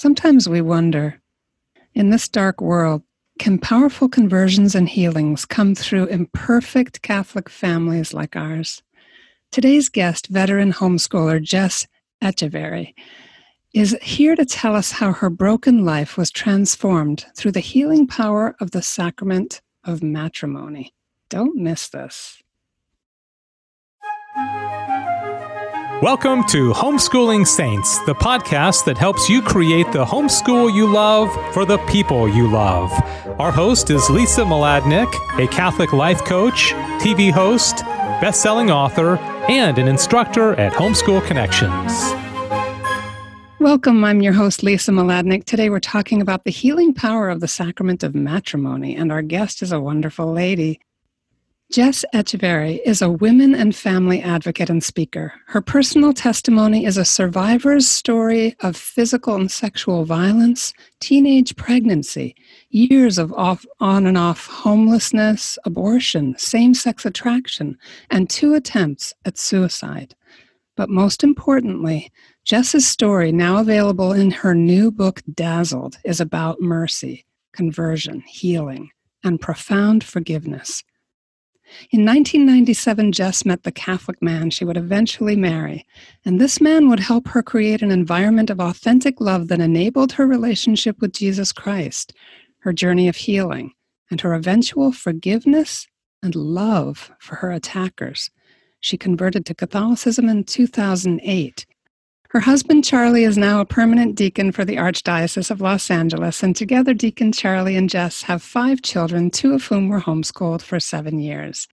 Sometimes we wonder in this dark world, can powerful conversions and healings come through imperfect Catholic families like ours? Today's guest, veteran homeschooler Jess Echeverry, is here to tell us how her broken life was transformed through the healing power of the sacrament of matrimony. Don't miss this. Welcome to Homeschooling Saints, the podcast that helps you create the homeschool you love for the people you love. Our host is Lisa Mladinich, a Catholic life coach, TV host, best-selling author, and an instructor at Homeschool Connections. Welcome. I'm your host, Lisa Mladinich. Today we're talking about the healing power of the sacrament of matrimony, and our guest is a wonderful lady. Jess Echeverry is a women and family advocate and speaker. Her personal testimony is a survivor's story of physical and sexual violence, teenage pregnancy, years of off, on and off homelessness, abortion, same sex attraction, and two attempts at suicide. But most importantly, Jess's story, now available in her new book, Dazzled, is about mercy, conversion, healing, and profound forgiveness. In 1997, Jess met the Catholic man she would eventually marry, and this man would help her create an environment of authentic love that enabled her relationship with Jesus Christ, her journey of healing, and her eventual forgiveness and love for her attackers. She converted to Catholicism in 2008. Her husband Charlie is now a permanent deacon for the Archdiocese of Los Angeles, and together Deacon Charlie and Jess have five children, two of whom were homeschooled for seven years.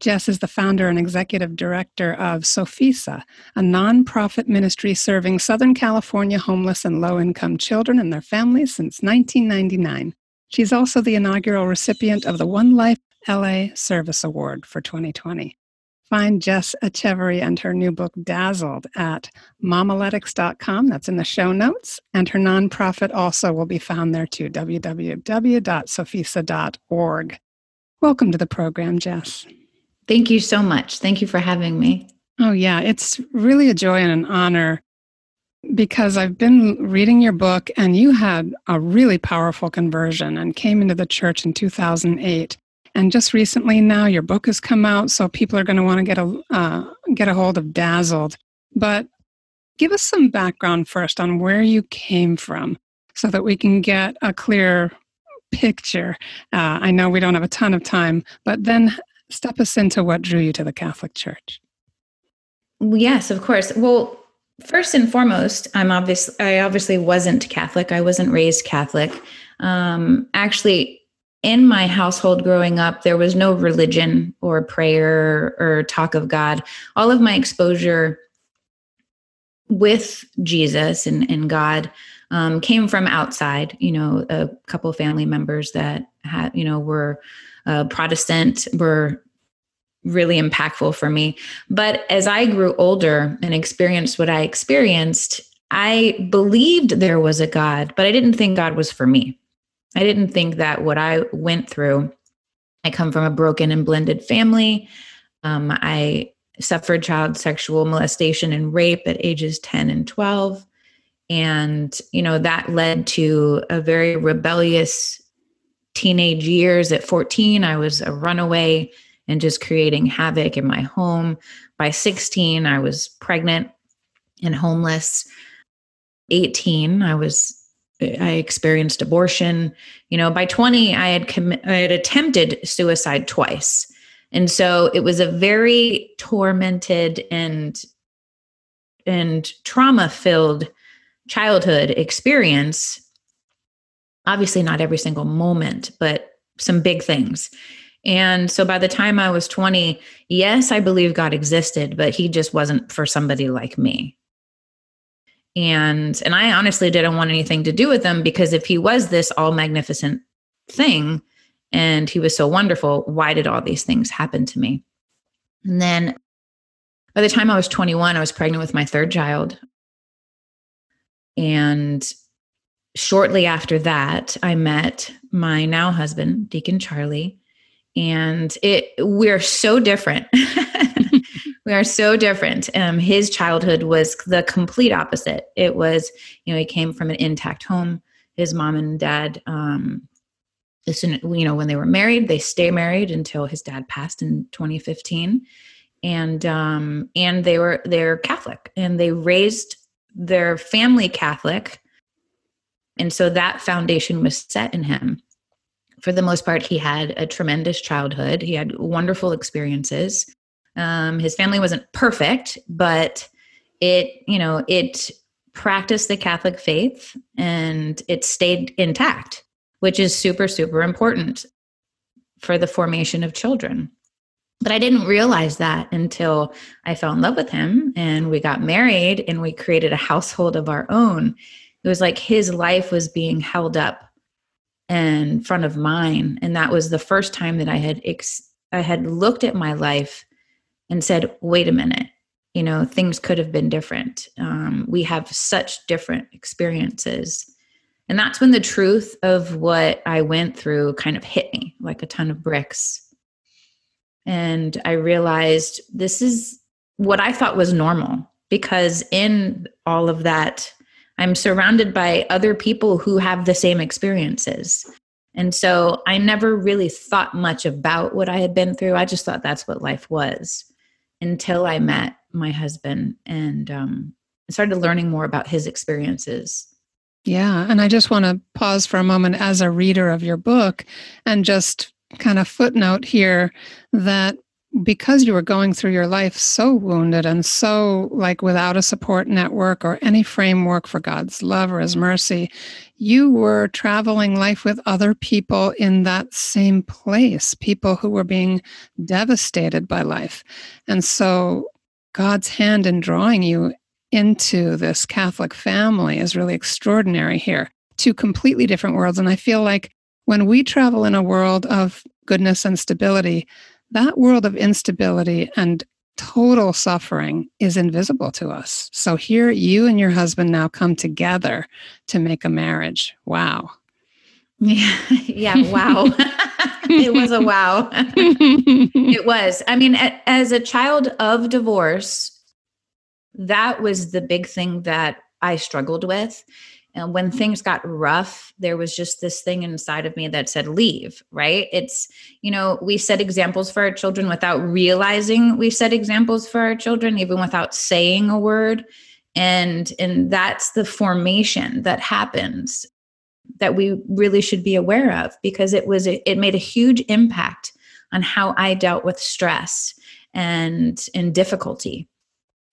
Jess is the founder and executive director of Sophisa, a nonprofit ministry serving Southern California homeless and low income children and their families since 1999. She's also the inaugural recipient of the One Life LA Service Award for 2020. Find Jess Echeverry and her new book, Dazzled, at mommaletics.com. That's in the show notes. And her nonprofit also will be found there too, www.sophisa.org. Welcome to the program, Jess. Thank you so much. Thank you for having me. Oh, yeah. It's really a joy and an honor because I've been reading your book and you had a really powerful conversion and came into the church in 2008. And just recently now, your book has come out, so people are going to want to get a uh, get a hold of Dazzled. But give us some background first on where you came from, so that we can get a clear picture. Uh, I know we don't have a ton of time, but then step us into what drew you to the Catholic Church. Yes, of course. Well, first and foremost, I'm obvious. I obviously wasn't Catholic. I wasn't raised Catholic. Um, actually, in my household growing up, there was no religion or prayer or talk of God. All of my exposure with Jesus and, and God um, came from outside. You know, a couple of family members that had, you know, were uh, Protestant were really impactful for me. But as I grew older and experienced what I experienced, I believed there was a God, but I didn't think God was for me. I didn't think that what I went through, I come from a broken and blended family. Um, I suffered child sexual molestation and rape at ages 10 and 12. And, you know, that led to a very rebellious teenage years. At 14, I was a runaway and just creating havoc in my home. By 16, I was pregnant and homeless. 18, I was I experienced abortion. You know, by 20, I had com- I had attempted suicide twice. And so it was a very tormented and and trauma-filled childhood experience. Obviously not every single moment, but some big things. And so by the time I was 20, yes, I believe God existed, but he just wasn't for somebody like me and and i honestly didn't want anything to do with him because if he was this all magnificent thing and he was so wonderful why did all these things happen to me? And then by the time i was 21 i was pregnant with my third child. And shortly after that i met my now husband deacon charlie. And it we're so different we are so different. Um, his childhood was the complete opposite. It was, you know, he came from an intact home. His mom and dad, um, as soon, you know, when they were married, they stay married until his dad passed in 2015, and um, and they were they're Catholic, and they raised their family Catholic, and so that foundation was set in him. For the most part, he had a tremendous childhood. He had wonderful experiences um, his family wasn't perfect, but it, you know, it practiced the Catholic faith and it stayed intact, which is super, super important for the formation of children. But I didn't realize that until I fell in love with him and we got married and we created a household of our own. It was like his life was being held up in front of mine. And that was the first time that I had ex- I had looked at my life and said, wait a minute, you know, things could have been different. Um, we have such different experiences. And that's when the truth of what I went through kind of hit me like a ton of bricks. And I realized this is what I thought was normal because in all of that, I'm surrounded by other people who have the same experiences. And so I never really thought much about what I had been through. I just thought that's what life was until I met my husband and um, started learning more about his experiences. Yeah. And I just want to pause for a moment as a reader of your book and just kind of footnote here that because you were going through your life so wounded and so like without a support network or any framework for God's love or his mercy, you were traveling life with other people in that same place, people who were being devastated by life. And so God's hand in drawing you into this Catholic family is really extraordinary here. Two completely different worlds. And I feel like when we travel in a world of goodness and stability, that world of instability and total suffering is invisible to us. So here you and your husband now come together to make a marriage. Wow. Yeah, yeah, wow. it was a wow. it was. I mean, as a child of divorce, that was the big thing that I struggled with and when mm-hmm. things got rough there was just this thing inside of me that said leave right? It's you know we set examples for our children without realizing we set examples for our children even without saying a word. And and that's the formation that happens that we really should be aware of because it was it made a huge impact on how i dealt with stress and and difficulty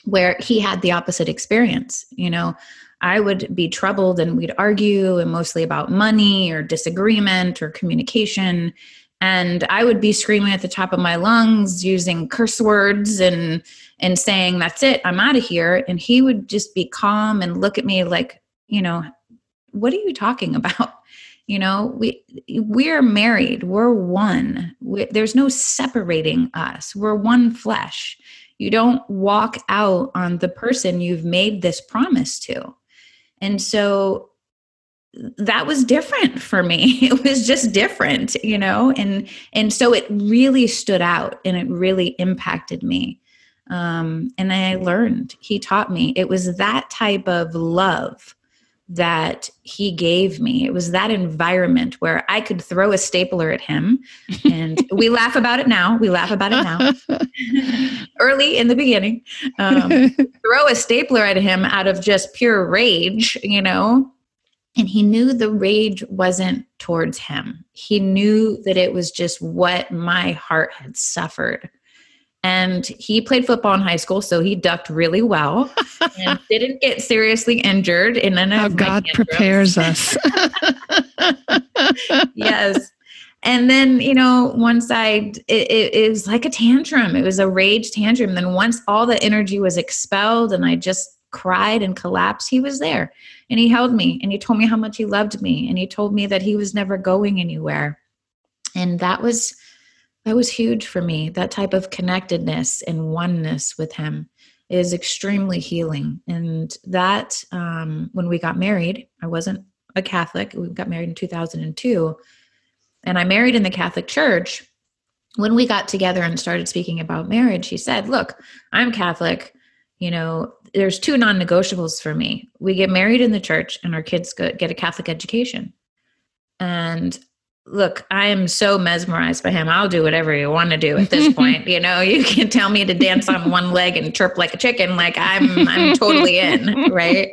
where he had the opposite experience you know I would be troubled and we'd argue and mostly about money or disagreement or communication. And I would be screaming at the top of my lungs using curse words and and saying, That's it, I'm out of here. And he would just be calm and look at me like, you know, what are you talking about? You know, we we're married. We're one. We, there's no separating us. We're one flesh. You don't walk out on the person you've made this promise to. And so that was different for me. It was just different, you know, and and so it really stood out and it really impacted me. Um, and I learned. He taught me. It was that type of love that he gave me. It was that environment where I could throw a stapler at him. And we laugh about it now. We laugh about it now. Early in the beginning, um, throw a stapler at him out of just pure rage, you know. And he knew the rage wasn't towards him. He knew that it was just what my heart had suffered and he played football in high school, so he ducked really well and didn't get seriously injured in an How God prepares us. yes. And then, you know, once I, it, it, it was like a tantrum. It was a rage tantrum. Then once all the energy was expelled and I just cried and collapsed, he was there and he held me and he told me how much he loved me and he told me that he was never going anywhere. And that was, that was huge for me. That type of connectedness and oneness with him is extremely healing. And that, um, when we got married, I wasn't a Catholic. We got married in 2002. And I married in the Catholic Church. when we got together and started speaking about marriage, he said, Look, I'm Catholic. You know, there's two non negotiables for me. We get married in the church and our kids get a Catholic education. And look, I am so mesmerized by him. I'll do whatever you want to do at this point. You know, you can tell me to dance on one leg and chirp like a chicken. Like I'm, I'm totally in, right?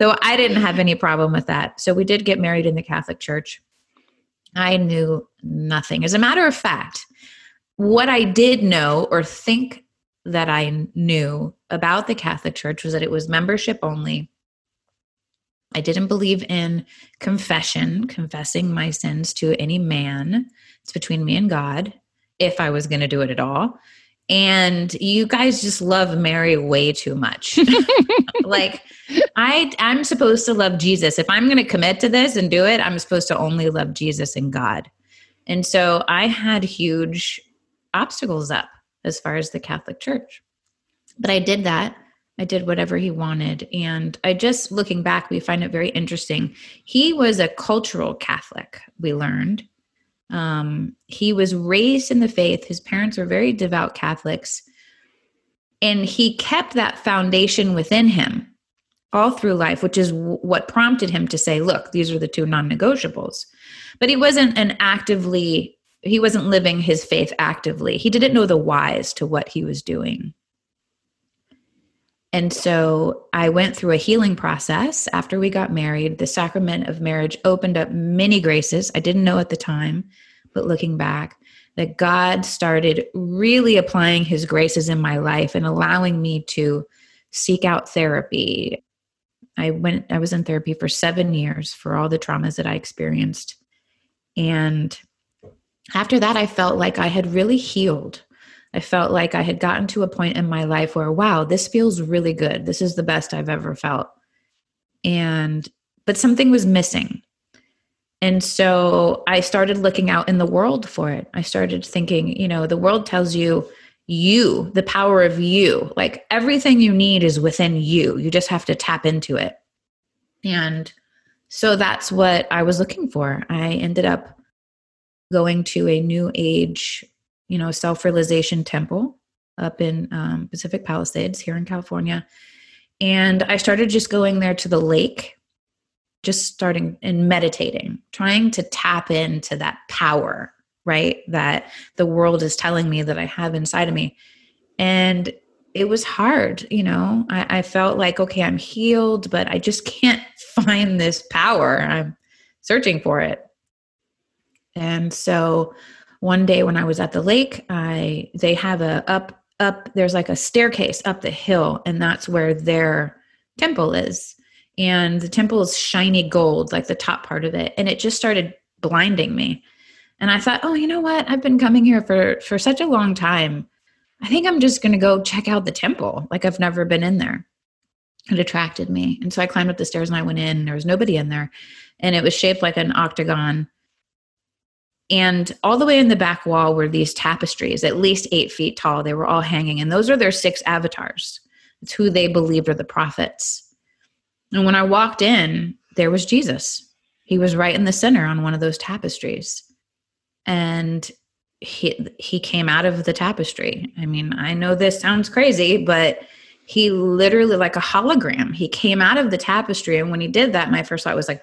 So I didn't have any problem with that. So we did get married in the Catholic Church. I knew nothing. As a matter of fact, what I did know or think that I knew about the Catholic Church was that it was membership only. I didn't believe in confession, confessing my sins to any man. It's between me and God, if I was going to do it at all. And you guys just love Mary way too much. like I I'm supposed to love Jesus. If I'm going to commit to this and do it, I'm supposed to only love Jesus and God. And so I had huge obstacles up as far as the Catholic Church. But I did that. I did whatever he wanted. And I just, looking back, we find it very interesting. He was a cultural Catholic, we learned. Um, he was raised in the faith. His parents were very devout Catholics. And he kept that foundation within him all through life, which is w- what prompted him to say, look, these are the two non negotiables. But he wasn't an actively he wasn't living his faith actively. He didn't know the whys to what he was doing. And so I went through a healing process after we got married. The sacrament of marriage opened up many graces. I didn't know at the time, but looking back, that God started really applying his graces in my life and allowing me to seek out therapy. I went I was in therapy for 7 years for all the traumas that I experienced. And after that, I felt like I had really healed. I felt like I had gotten to a point in my life where, wow, this feels really good. This is the best I've ever felt. And, but something was missing. And so I started looking out in the world for it. I started thinking, you know, the world tells you, you, the power of you, like everything you need is within you. You just have to tap into it. And so that's what I was looking for. I ended up going to a new age, you know, self realization temple up in um, Pacific Palisades here in California. And I started just going there to the lake, just starting and meditating, trying to tap into that power, right? That the world is telling me that I have inside of me. And it was hard, you know. I, I felt like, okay, I'm healed, but I just can't find this power. I'm searching for it. And so one day when I was at the lake, I they have a up up there's like a staircase up the hill and that's where their temple is. And the temple is shiny gold, like the top part of it, and it just started blinding me. And I thought, "Oh, you know what? I've been coming here for for such a long time. I think I'm just going to go check out the temple. Like I've never been in there." It attracted me. And so I climbed up the stairs and I went in. And there was nobody in there. And it was shaped like an octagon and all the way in the back wall were these tapestries, at least eight feet tall. They were all hanging, and those are their six avatars. It's who they believed are the prophets. And when I walked in, there was Jesus. He was right in the center on one of those tapestries. And he he came out of the tapestry. I mean, I know this sounds crazy, but he literally like a hologram. He came out of the tapestry and when he did that, my first thought was like,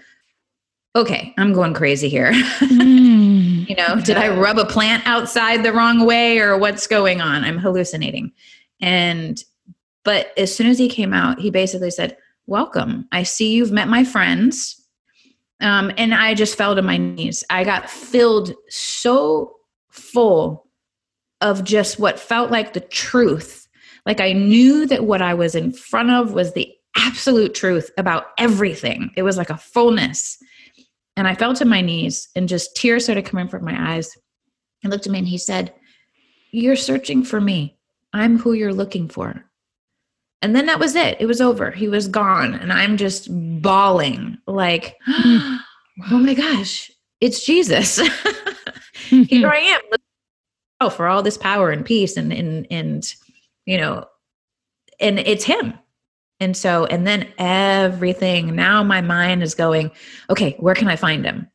okay, I'm going crazy here. Mm, you know, did I rub a plant outside the wrong way or what's going on? I'm hallucinating. And, but as soon as he came out, he basically said, Welcome. I see you've met my friends. Um, and I just fell to my knees. I got filled so full of just what felt like the truth. Like I knew that what I was in front of was the absolute truth about everything. It was like a fullness. And I fell to my knees and just tears started coming from my eyes. He looked at me and he said, You're searching for me. I'm who you're looking for. And then that was it. It was over. He was gone. And I'm just bawling, like, oh my gosh, it's Jesus. Here I am. Oh, for all this power and peace and and and you know, and it's him. And so, and then everything, now my mind is going, okay, where can I find him?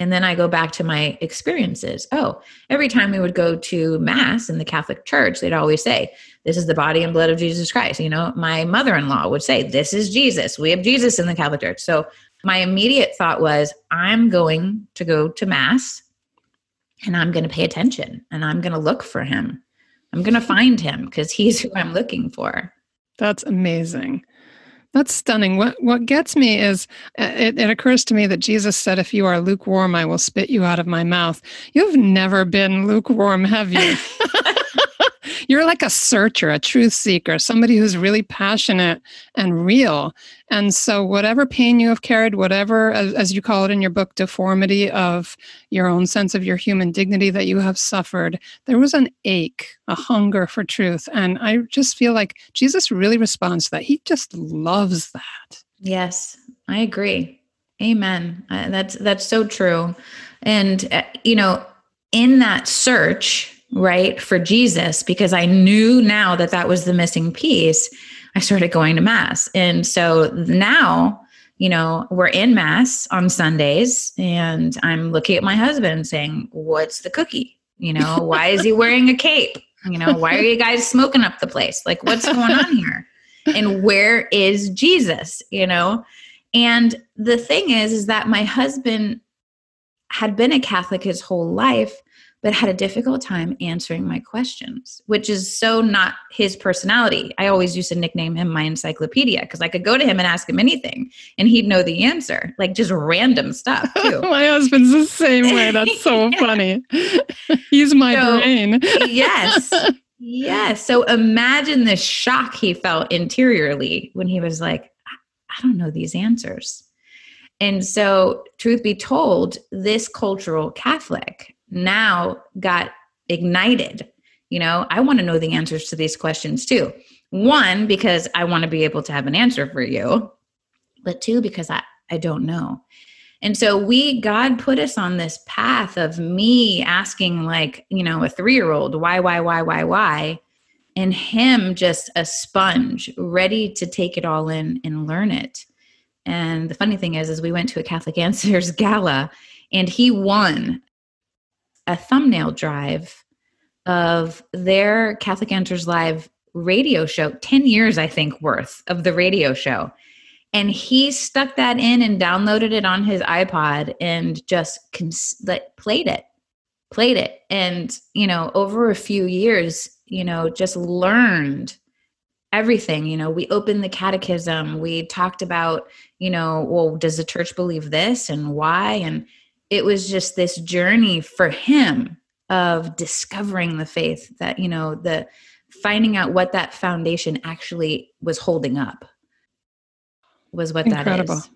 And then I go back to my experiences. Oh, every time we would go to Mass in the Catholic Church, they'd always say, This is the body and blood of Jesus Christ. You know, my mother in law would say, This is Jesus. We have Jesus in the Catholic Church. So my immediate thought was, I'm going to go to Mass and I'm going to pay attention and I'm going to look for him. I'm going to find him because he's who I'm looking for. That's amazing. That's stunning. What what gets me is uh, it, it, occurs to me that Jesus said, "If you are lukewarm, I will spit you out of my mouth." You've never been lukewarm, have you? You're like a searcher, a truth seeker, somebody who's really passionate and real. And so, whatever pain you have carried, whatever, as, as you call it in your book, deformity of your own sense of your human dignity that you have suffered, there was an ache, a hunger for truth. And I just feel like Jesus really responds to that. He just loves that. Yes, I agree. Amen. That's that's so true. And uh, you know, in that search, right, for Jesus, because I knew now that that was the missing piece, I started going to Mass. And so now, you know, we're in Mass on Sundays, and I'm looking at my husband saying, What's the cookie? You know, why is he wearing a cape? You know, why are you guys smoking up the place? Like, what's going on here? And where is Jesus? You know? And the thing is, is that my husband had been a Catholic his whole life, but had a difficult time answering my questions, which is so not his personality. I always used to nickname him my encyclopedia because I could go to him and ask him anything and he'd know the answer, like just random stuff too. my husband's the same way. That's so yeah. funny. He's my so, brain. yes. Yes. So imagine the shock he felt interiorly when he was like, I don't know these answers. And so, truth be told, this cultural Catholic now got ignited. You know, I want to know the answers to these questions too. One, because I want to be able to have an answer for you, but two, because I, I don't know. And so we, God put us on this path of me asking, like, you know, a three year old, why, why, why, why, why? And him just a sponge, ready to take it all in and learn it. And the funny thing is, is we went to a Catholic Answers gala and he won a thumbnail drive of their Catholic Answers Live radio show, 10 years, I think, worth of the radio show. And he stuck that in and downloaded it on his iPod and just cons- like, played it, played it. And, you know, over a few years, you know, just learned everything. You know, we opened the catechism, we talked about, you know, well, does the church believe this and why? And, it was just this journey for him of discovering the faith that you know the finding out what that foundation actually was holding up was what Incredible. that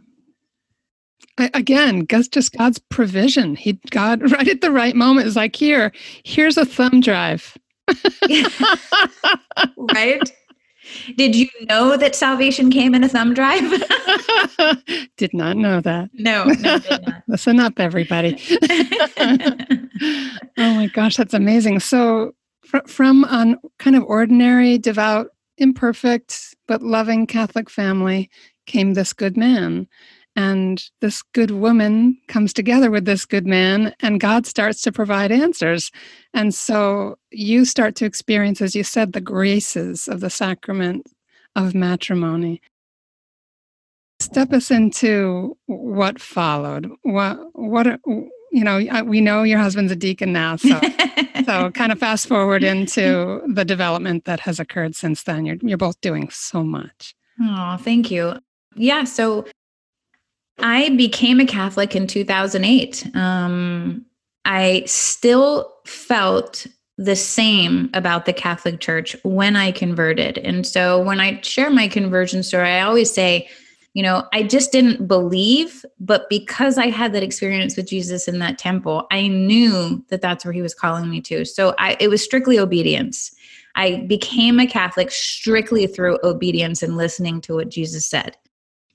is. Again just god's provision. He god right at the right moment is like here here's a thumb drive. Right did you know that salvation came in a thumb drive? did not know that. No, no Listen up, everybody. oh my gosh, that's amazing. So, fr- from an kind of ordinary, devout, imperfect, but loving Catholic family came this good man. And this good woman comes together with this good man, and God starts to provide answers. And so you start to experience, as you said, the graces of the sacrament of matrimony. Step us into what followed. What, what, you know, we know your husband's a deacon now, so so kind of fast forward into the development that has occurred since then. You're you're both doing so much. Oh, thank you. Yeah, so I became a Catholic in 2008. Um, I still felt the same about the Catholic Church when I converted. And so when I share my conversion story, I always say, you know, I just didn't believe, but because I had that experience with Jesus in that temple, I knew that that's where he was calling me to. So I, it was strictly obedience. I became a Catholic strictly through obedience and listening to what Jesus said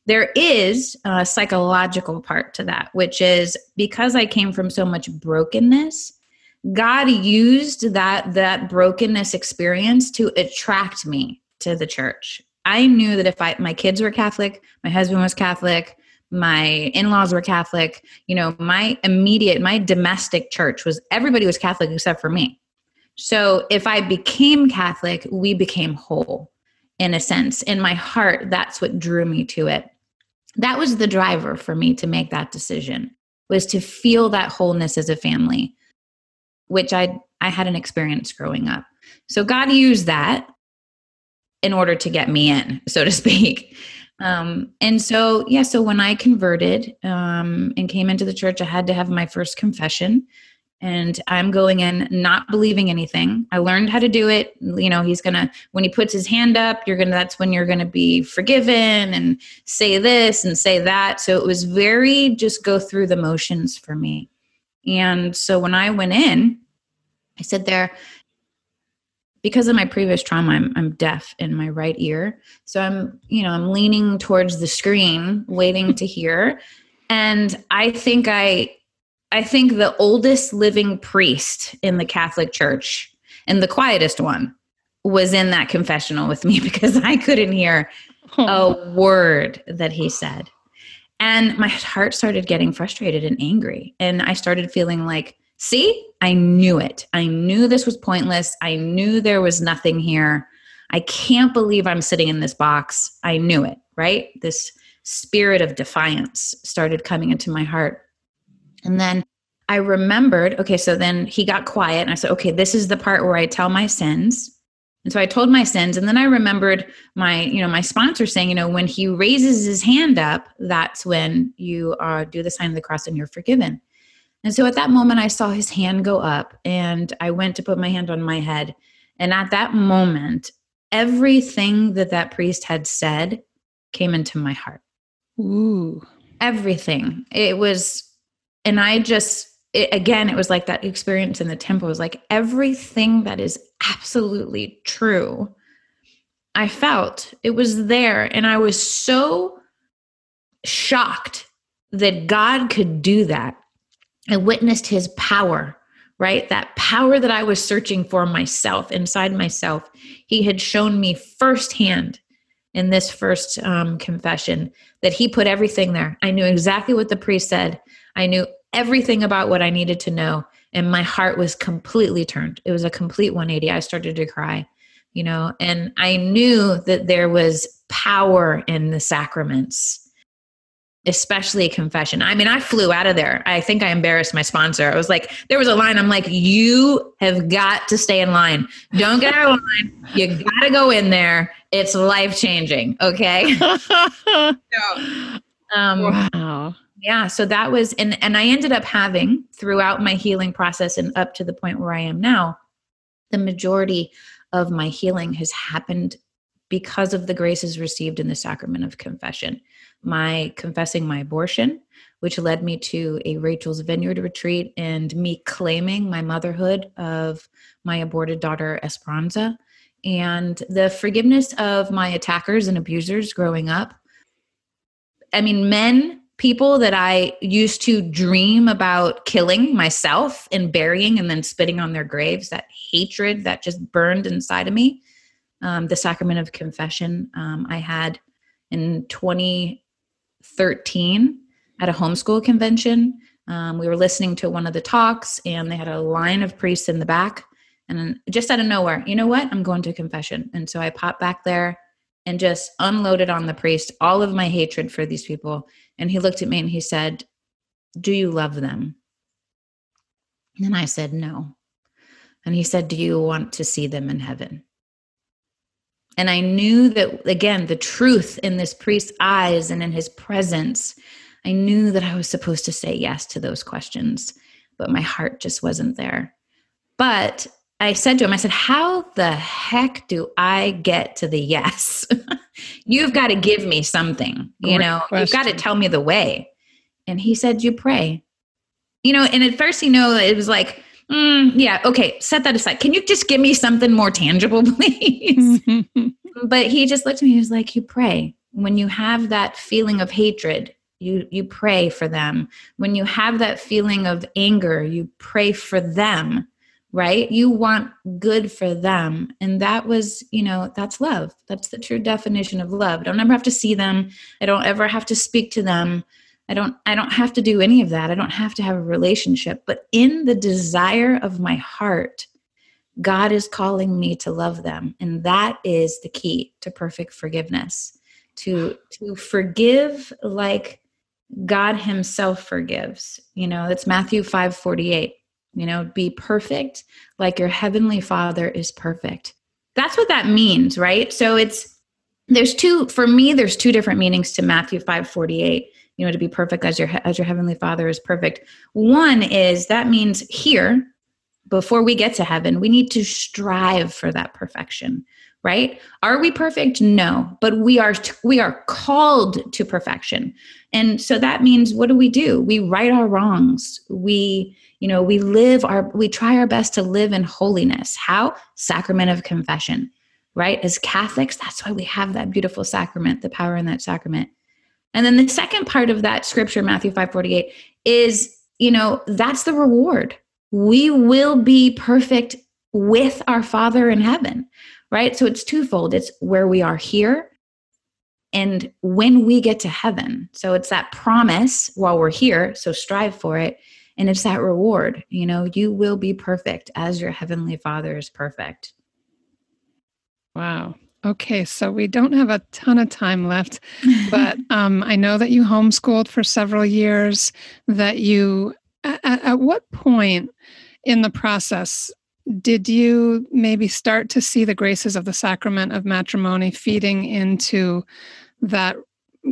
there is a psychological part to that, which is because I came from so much brokenness, God used that that brokenness experience to attract me to the church. I knew that if I my kids were Catholic, my husband was Catholic, my in-laws were catholic you know my immediate my domestic church was everybody was catholic except for me. So if i became catholic we became whole in a sense. In my heart that's what drew me to it that was the driver for me to make that decision was to feel that wholeness as a family which i i had an experience growing up. So god used that in order to get me in so to speak. Um, and so yeah so when i converted um, and came into the church i had to have my first confession and i'm going in not believing anything. I learned how to do it. You know he's gonna when he puts his hand up you're gonna that's when you're gonna be forgiven and say this and say that. So it was very just go through the motions for me. And so when i went in i said there because of my previous trauma I'm, I'm deaf in my right ear. So i'm you know i'm leaning towards the screen waiting to hear. And i think i i think the oldest living priest in the catholic church and the quietest one was in that confessional with me because i couldn't hear a word that he said and my heart started getting frustrated and angry and i started feeling like See, I knew it. I knew this was pointless. I knew there was nothing here. I can't believe I'm sitting in this box. I knew it, right? This spirit of defiance started coming into my heart. And then I remembered, okay, so then he got quiet and I said, okay, this is the part where I tell my sins. And so I told my sins and then I remembered my, you know, my sponsor saying, you know, when he raises his hand up, that's when you uh, do the sign of the cross and you're forgiven. And so at that moment, I saw his hand go up and I went to put my hand on my head. And at that moment, everything that that priest had said came into my heart. Ooh. Everything. It was, and I just, it, again, it was like that experience in the temple was like everything that is absolutely true. I felt it was there. And I was so shocked that God could do that I witnessed his power, right? That power that I was searching for myself, inside myself. He had shown me firsthand in this first um, confession that he put everything there. I knew exactly what the priest said, I knew everything about what I needed to know. And my heart was completely turned. It was a complete 180. I started to cry, you know, and I knew that there was power in the sacraments especially confession. I mean, I flew out of there. I think I embarrassed my sponsor. I was like, there was a line. I'm like, you have got to stay in line. Don't get out of line. You got to go in there. It's life changing. Okay. so, um, wow. Yeah. So that was, and, and I ended up having throughout my healing process and up to the point where I am now, the majority of my healing has happened because of the graces received in the sacrament of confession my confessing my abortion, which led me to a Rachel's Vineyard retreat and me claiming my motherhood of my aborted daughter Esperanza, and the forgiveness of my attackers and abusers growing up. I mean, men, people that I used to dream about killing myself and burying and then spitting on their graves, that hatred that just burned inside of me. Um, the sacrament of confession um, I had in 2013 at a homeschool convention. Um, we were listening to one of the talks, and they had a line of priests in the back. And just out of nowhere, you know what? I'm going to confession. And so I popped back there and just unloaded on the priest all of my hatred for these people. And he looked at me and he said, Do you love them? And I said, No. And he said, Do you want to see them in heaven? And I knew that, again, the truth in this priest's eyes and in his presence, I knew that I was supposed to say yes to those questions, but my heart just wasn't there. But I said to him, I said, How the heck do I get to the yes? You've got to give me something, you Great know, question. you've got to tell me the way. And he said, You pray. You know, and at first, you know, it was like, mm, yeah, okay, set that aside. Can you just give me something more tangible, please? but he just looked at me, he was like, You pray. When you have that feeling of hatred, you you pray for them. When you have that feeling of anger, you pray for them. Right? You want good for them. And that was, you know, that's love. That's the true definition of love. I don't ever have to see them. I don't ever have to speak to them. I don't I don't have to do any of that. I don't have to have a relationship. But in the desire of my heart, God is calling me to love them. And that is the key to perfect forgiveness. To to forgive like God himself forgives. You know, it's Matthew 5 48 you know be perfect like your heavenly father is perfect. That's what that means right? So it's there's two for me there's two different meanings to matthew 5 48 you know to be perfect as your as your heavenly father is perfect. One is that means here before we get to heaven we need to strive for that perfection right? Are we perfect? No but we are we are called to perfection. And so that means what do we do? We right our wrongs. We you know we live our we try our best to live in holiness. How? Sacrament of confession right? As catholics that's why we have that beautiful sacrament the power in that sacrament. And then the second part of that scripture matthew 548 is you know that's the reward. We will be perfect with our father in heaven right? So it's twofold. It's where we are here and when we get to heaven. So it's that promise while we're here so strive for it and it's that reward. You know, you will be perfect as your heavenly father is perfect. Wow. Okay, so we don't have a ton of time left, but um, I know that you homeschooled for several years. That you, at, at what point in the process did you maybe start to see the graces of the sacrament of matrimony feeding into that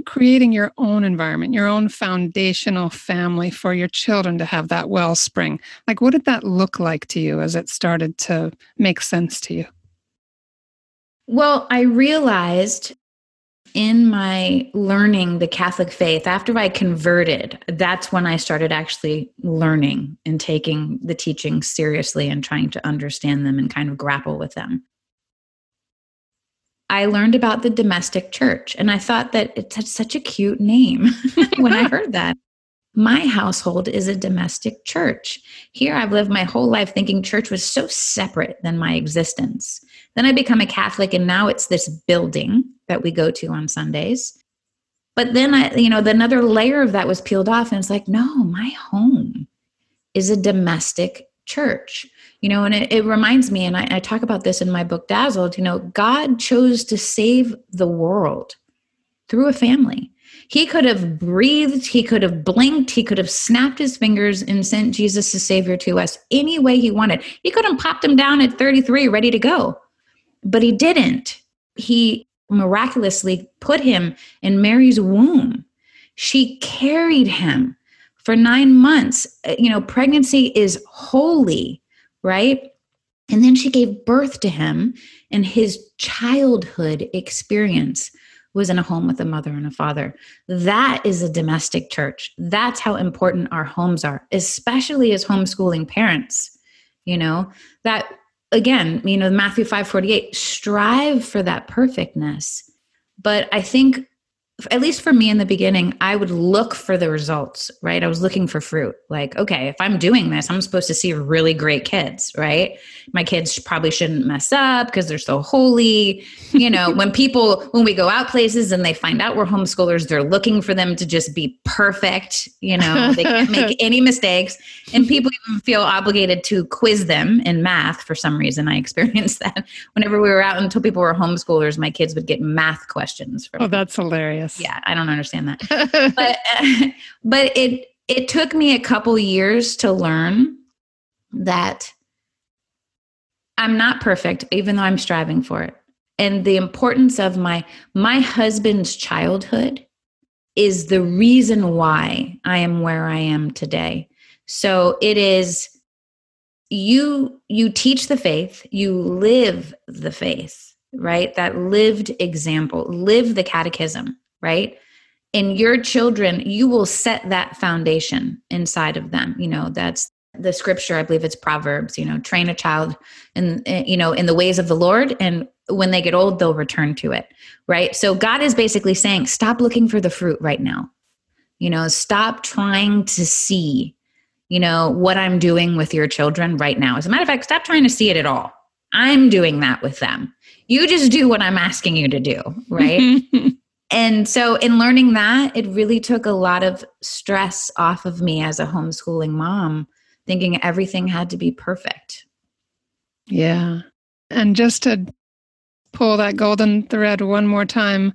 creating your own environment, your own foundational family for your children to have that wellspring. Like, what did that look like to you as it started to make sense to you? Well, I realized in my learning the Catholic faith, after I converted, that's when I started actually learning and taking the teachings seriously and trying to understand them and kind of grapple with them. I learned about the domestic church and I thought that it's had such a cute name when I heard that. My household is a domestic church. Here I've lived my whole life thinking church was so separate than my existence. Then I become a Catholic and now it's this building that we go to on Sundays. But then I, you know, the another layer of that was peeled off and it's like, no, my home is a domestic church you know and it, it reminds me and I, I, talk about this in my book dazzled you know god chose to save the world through a family. He could have breathed he could have blinked he could have snapped his fingers and sent jesus as savior to us any way he wanted. He could have popped him down at 33 ready to go but he didn't. He miraculously put him in mary's womb. She carried him for nine months uh, you know pregnancy is holy right? And then she gave birth to him, and his childhood experience was in a home with a mother and a father. That is a domestic church. That's how important our homes are, especially as homeschooling parents. You know, that again, you know, Matthew 5 48, strive for that perfectness. But I think at least for me in the beginning, I would look for the results, right? I was looking for fruit. Like, okay, if I'm doing this, I'm supposed to see really great kids, right? My kids probably shouldn't mess up because they're so holy. You know, when people, when we go out places and they find out we're homeschoolers, they're looking for them to just be perfect. You know, they can't make any mistakes. And people even feel obligated to quiz them in math for some reason. I experienced that whenever we were out until people were homeschoolers, my kids would get math questions. From oh, that's hilarious. Yeah, I don't understand that. but uh, but it it took me a couple years to learn that I'm not perfect even though I'm striving for it. And the importance of my my husband's childhood is the reason why I am where I am today. So it is you you teach the faith, you live the faith, right? That lived example, live the catechism right? In your children, you will set that foundation inside of them. You know, that's the scripture, I believe it's Proverbs, you know, train a child in, eh, you know, in the ways of the Lord. And when they get old, they'll return to it, right? So God is basically saying, stop looking for the fruit right now. You know, stop trying to see you know, what I'm doing with your children right now. As a matter of fact, stop trying to see it at all. I'm doing that with them. You just do what I'm asking you to do, right? and so, in learning that, it really took a lot of stress off of me as a homeschooling mom, thinking everything had to be perfect. Yeah. And just to pull that golden thread one more time,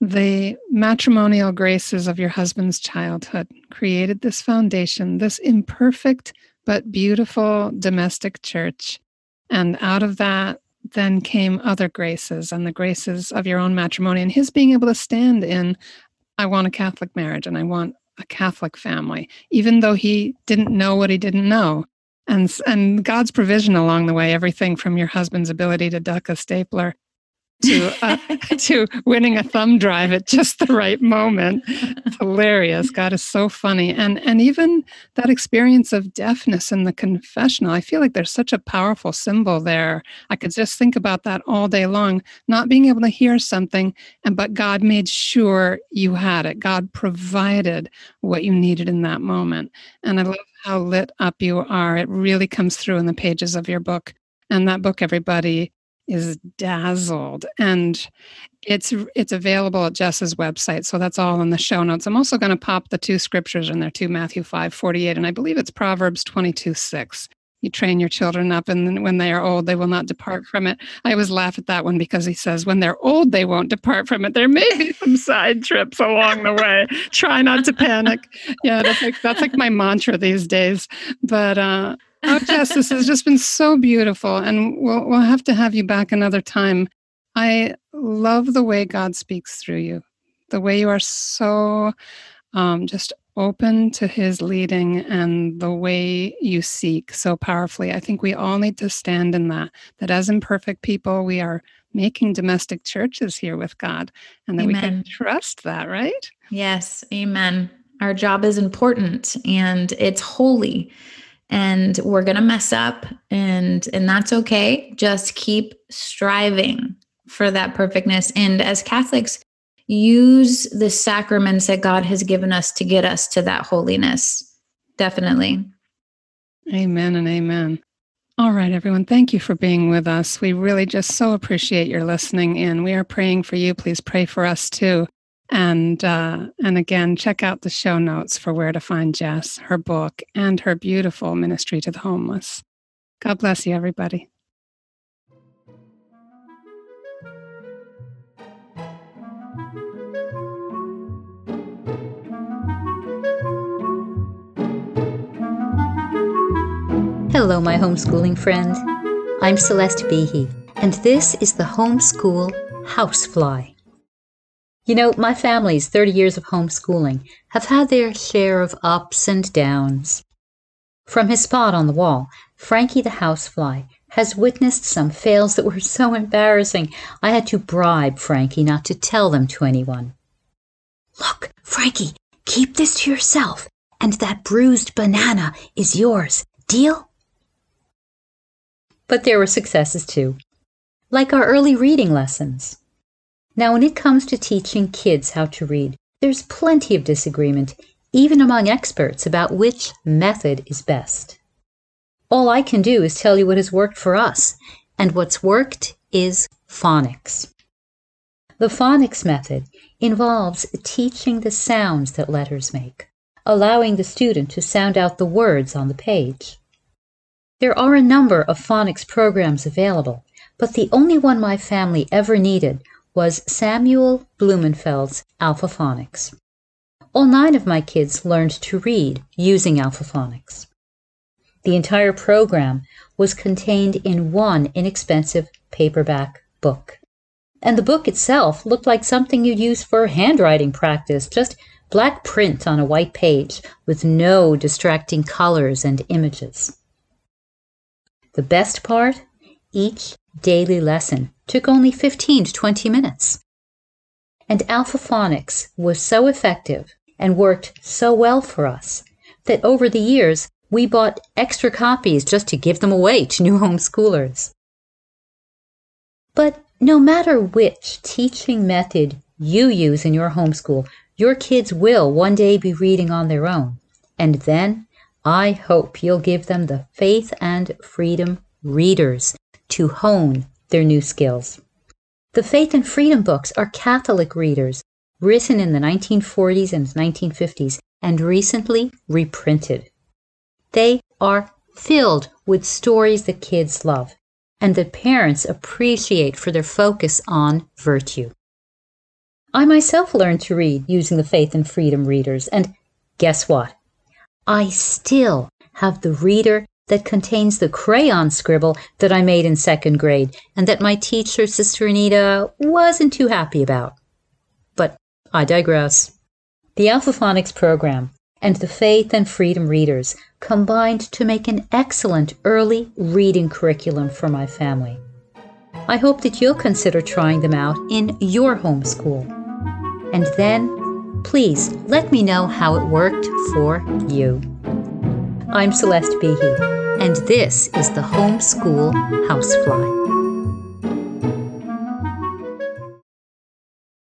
the matrimonial graces of your husband's childhood created this foundation, this imperfect but beautiful domestic church. And out of that, then came other graces and the graces of your own matrimony and his being able to stand in, I want a Catholic marriage and I want a Catholic family, even though he didn't know what he didn't know. And, and God's provision along the way, everything from your husband's ability to duck a stapler to uh, to winning a thumb drive at just the right moment. It's hilarious. God is so funny, and and even that experience of deafness in the confessional. I feel like there's such a powerful symbol there. I could just think about that all day long. Not being able to hear something, and but God made sure you had it. God provided what you needed in that moment, and I love how lit up you are. It really comes through in the pages of your book. And that book, everybody, is dazzled and it's it's available at jess's website so that's all in the show notes. I'm also going to pop the two scriptures in there too matthew 5 48 and i believe it's proverbs 22 6 you train your children up and when they are old they will not depart from it. I always laugh at that one because he says when they're old they won't depart from it. There may be some side trips along the way. Try not to panic. Yeah that's like that's like my mantra these days. But uh oh, Jess, this has just been so beautiful, and we'll we'll have to have you back another time. I love the way God speaks through you, the way you are so um, just open to His leading, and the way you seek so powerfully. I think we all need to stand in that. That as imperfect people, we are making domestic churches here with God, and that amen. we can trust that, right? Yes, Amen. Our job is important and it's holy and we're going to mess up and and that's okay. Just keep striving for that perfectness. And as catholics use the sacraments that god has given us to get us to that holiness. Definitely. Amen and amen. All right everyone. Thank you for being with us. We really just so appreciate your listening in. We are praying for you. Please pray for us too and uh, and again, check out the show notes for where to find Jess, her book, and her beautiful ministry to the homeless. God bless you, everybody. Hello, my homeschooling friend. I'm Celeste Behe, and this is the Homeschool Housefly. You know, my family's 30 years of homeschooling have had their share of ups and downs. From his spot on the wall, Frankie the housefly has witnessed some fails that were so embarrassing I had to bribe Frankie not to tell them to anyone. Look, Frankie, keep this to yourself, and that bruised banana is yours. Deal? But there were successes too, like our early reading lessons. Now, when it comes to teaching kids how to read, there's plenty of disagreement, even among experts, about which method is best. All I can do is tell you what has worked for us, and what's worked is phonics. The phonics method involves teaching the sounds that letters make, allowing the student to sound out the words on the page. There are a number of phonics programs available, but the only one my family ever needed was Samuel Blumenfeld's Alphaphonics. All nine of my kids learned to read using Alphaphonics. The entire program was contained in one inexpensive paperback book. And the book itself looked like something you'd use for handwriting practice, just black print on a white page with no distracting colors and images. The best part? Each daily lesson took only 15 to 20 minutes. And Alphaphonics was so effective and worked so well for us that over the years we bought extra copies just to give them away to new homeschoolers. But no matter which teaching method you use in your homeschool, your kids will one day be reading on their own. And then I hope you'll give them the faith and freedom readers to hone their new skills. The Faith and Freedom books are Catholic readers written in the 1940s and 1950s and recently reprinted. They are filled with stories that kids love and that parents appreciate for their focus on virtue. I myself learned to read using the Faith and Freedom readers, and guess what? I still have the reader that contains the crayon scribble that I made in second grade and that my teacher, Sister Anita, wasn't too happy about. But I digress. The Alphaphonics program and the Faith and Freedom readers combined to make an excellent early reading curriculum for my family. I hope that you'll consider trying them out in your homeschool. And then, please let me know how it worked for you. I'm Celeste Behe, and this is the Homeschool Housefly.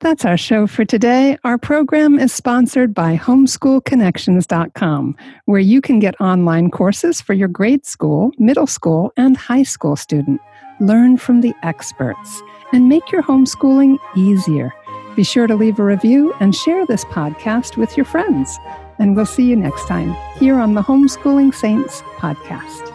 That's our show for today. Our program is sponsored by homeschoolconnections.com, where you can get online courses for your grade school, middle school, and high school student. Learn from the experts and make your homeschooling easier. Be sure to leave a review and share this podcast with your friends. And we'll see you next time here on the Homeschooling Saints podcast.